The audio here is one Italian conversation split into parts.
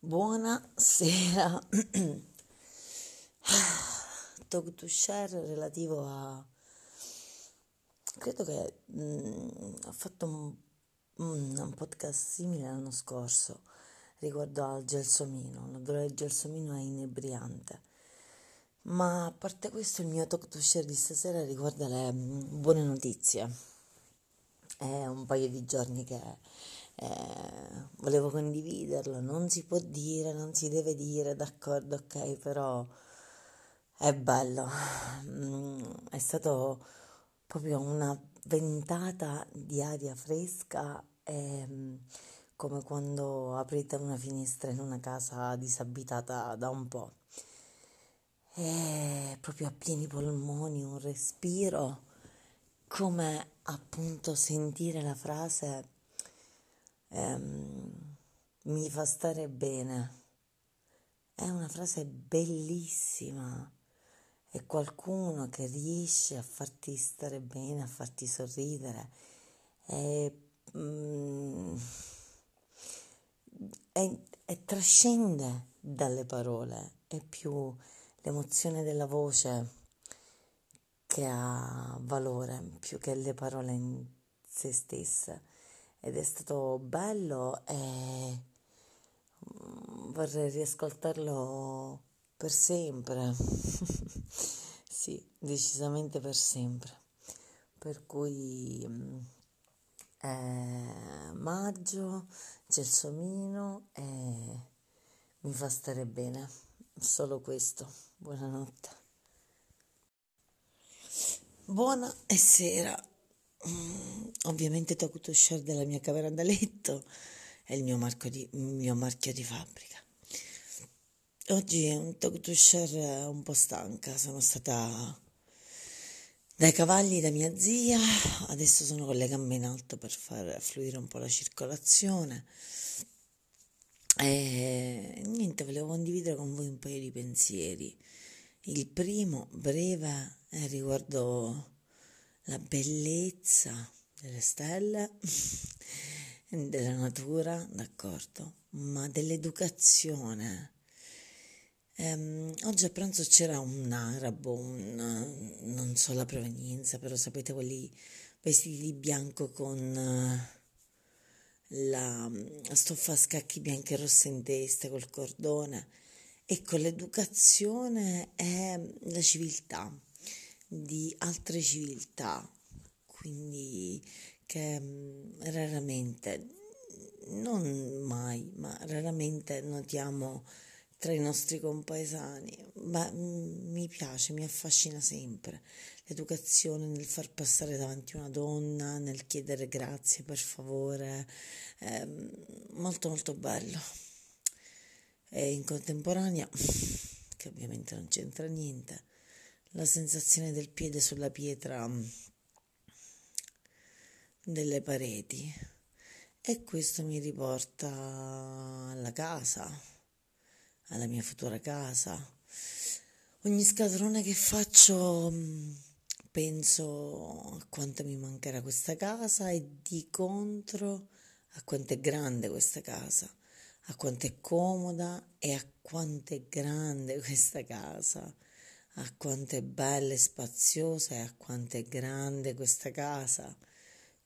Buonasera. Talk to share relativo a... Credo che mh, mm, ho fatto un, un, podcast simile l'anno scorso riguardo al gelsomino. L'odore del gelsomino è inebriante. Ma a parte questo il mio talk to share di stasera riguarda le mh, mm, buone notizie. È un paio di giorni che eh, volevo condividerlo, non si può dire, non si deve dire, d'accordo, ok, però è bello, mm, è stato proprio una ventata di aria fresca, e, come quando aprite una finestra in una casa disabitata da un po'. È proprio a pieni polmoni un respiro, come appunto sentire la frase ehm, mi fa stare bene. È una frase bellissima. È qualcuno che riesce a farti stare bene, a farti sorridere. È, mm, è, è trascende dalle parole. È più l'emozione della voce che ha valore più che le parole in se stesse ed è stato bello e mm, vorrei riascoltarlo per sempre. sì, decisamente per sempre. Per cui eh, maggio, gelsomino e mi fa stare bene. Solo questo. Buonanotte. Buona e sera. Mm, ovviamente ho avuto share della mia camera da letto e il mio, di, mio marchio di fabbrica. Oggi è un talk to share un po' stanca, sono stata dai cavalli da mia zia, adesso sono con le gambe in alto per far fluire un po' la circolazione. E niente, volevo condividere con voi un paio di pensieri. Il primo, breve, è riguardo la bellezza delle stelle, della natura, d'accordo, ma dell'educazione. Um, oggi a pranzo c'era un arabo, un, non so la provenienza, però sapete quelli vestiti di bianco con la stoffa a scacchi bianche e rosse in testa, col cordone. Ecco, l'educazione è la civiltà di altre civiltà, quindi che mm, raramente, non mai, ma raramente notiamo tra i nostri compaesani, ma mm, mi piace, mi affascina sempre l'educazione nel far passare davanti una donna, nel chiedere grazie per favore, è molto molto bello. E in contemporanea, che ovviamente non c'entra niente, la sensazione del piede sulla pietra mm, delle pareti e questo mi riporta alla casa, alla mia futura casa. Ogni scatolone che faccio mm, penso a quanto mi mancherà questa casa e di contro a quanto è grande questa casa, a quanto è comoda e a quanto è grande questa casa a quanto è bella e spaziosa e a quanto è grande questa casa.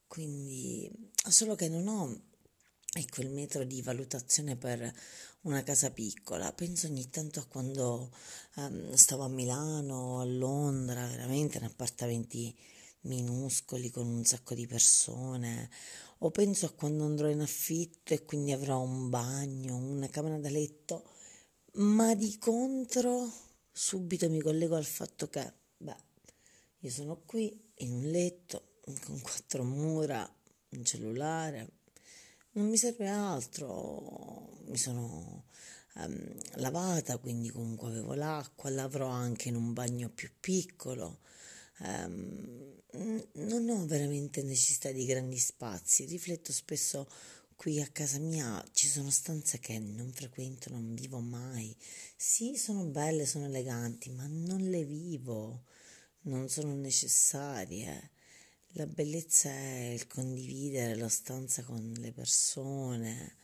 Quindi, solo che non ho ecco il metro di valutazione per una casa piccola. Penso ogni tanto a quando um, stavo a Milano, a Londra, veramente in appartamenti minuscoli con un sacco di persone. O penso a quando andrò in affitto e quindi avrò un bagno, una camera da letto, ma di contro subito mi collego al fatto che, beh, io sono qui in un letto con quattro mura, un cellulare, non mi serve altro, mi sono um, lavata, quindi comunque avevo l'acqua, l'avrò anche in un bagno più piccolo. Um, non ho veramente necessità di grandi spazi, rifletto spesso Qui a casa mia ci sono stanze che non frequento, non vivo mai. Sì, sono belle, sono eleganti, ma non le vivo, non sono necessarie. La bellezza è il condividere la stanza con le persone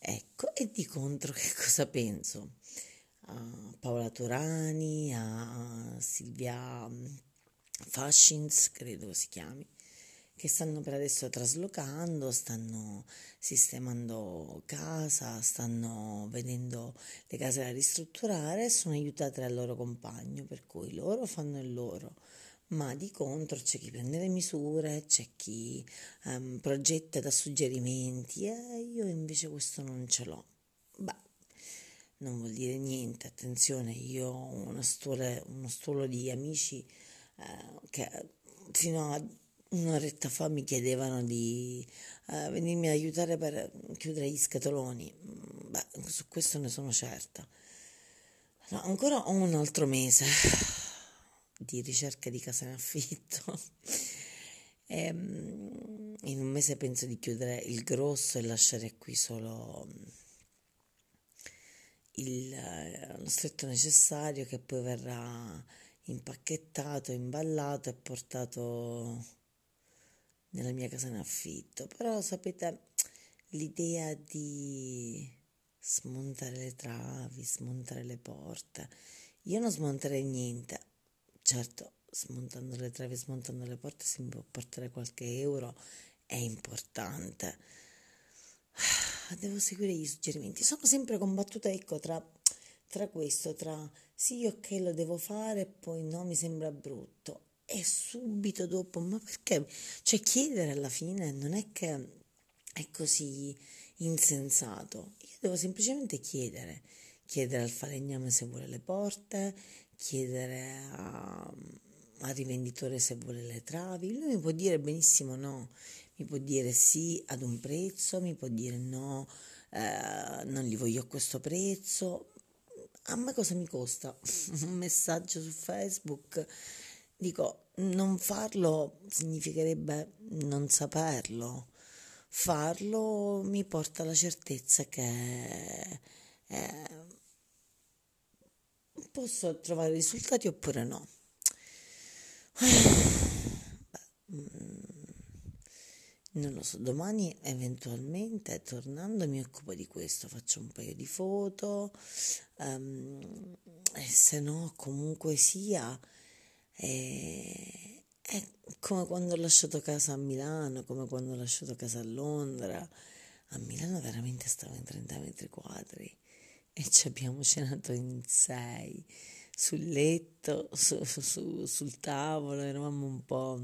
Ecco, e di contro che cosa penso? A Paola Turani, a Silvia mm, Fascins, credo si chiami, che stanno per adesso traslocando, stanno sistemando casa, stanno vedendo le case da ristrutturare e sono aiutate dal loro compagno, per cui loro fanno il loro ma di contro c'è chi prende le misure, c'è chi um, progetta da suggerimenti e io invece questo non ce l'ho. Beh, non vuol dire niente, attenzione, io ho uno stuolo, di amici eh, che fino a un'oretta fa mi chiedevano di eh, venirmi ad aiutare per chiudere gli scatoloni. Beh, su questo ne sono certa. No, ancora ho un altro mese di ricerca di casa in affitto. e, ehm, in un mese penso di chiudere il grosso e lasciare qui solo il, lo stretto necessario che poi verrà impacchettato, imballato e portato nella mia casa in affitto. Però sapete, l'idea di smontare le travi, smontare le porte, io non smonterei niente, Certo, smontando le travi, smontando le porte si può portare qualche euro, è importante. Devo seguire gli suggerimenti. Sono sempre combattuta, ecco, tra, tra questo, tra sì, ok, lo devo fare, poi no, mi sembra brutto. E subito dopo, ma perché? Cioè, chiedere alla fine non è che è così insensato. Io devo semplicemente chiedere. Chiedere al falegname se vuole le porte, chiedere a, al rivenditore se vuole le travi, lui mi può dire benissimo no, mi può dire sì ad un prezzo, mi può dire no, eh, non li voglio a questo prezzo. A me cosa mi costa? un messaggio su Facebook? Dico, non farlo significherebbe non saperlo. Farlo mi porta alla certezza che eh, posso trovare risultati oppure no. Mm, non lo so, domani eventualmente tornando mi occupo di questo, faccio un paio di foto um, e se no comunque sia è, è come quando ho lasciato casa a Milano, come quando ho lasciato casa a Londra. A Milano veramente stavo in 30 metri quadri e ci abbiamo cenato in sei sul letto, su, su, sul tavolo, eravamo un po'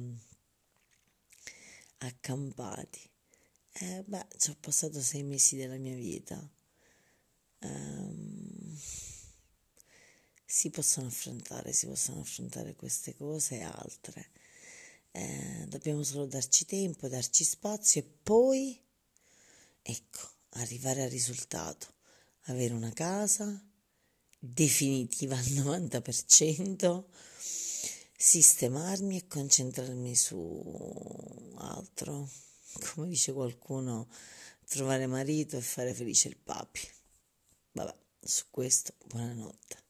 accampati. E beh, ci ho passato sei mesi della mia vita. Um, si possono affrontare, si possono affrontare queste cose e altre. Eh, dobbiamo solo darci tempo, darci spazio e poi, ecco, arrivare al risultato avere una casa definitiva al 90%, sistemarmi e concentrarmi su altro, come dice qualcuno, trovare marito e fare felice il papi. Vabbè, su questo, buonanotte.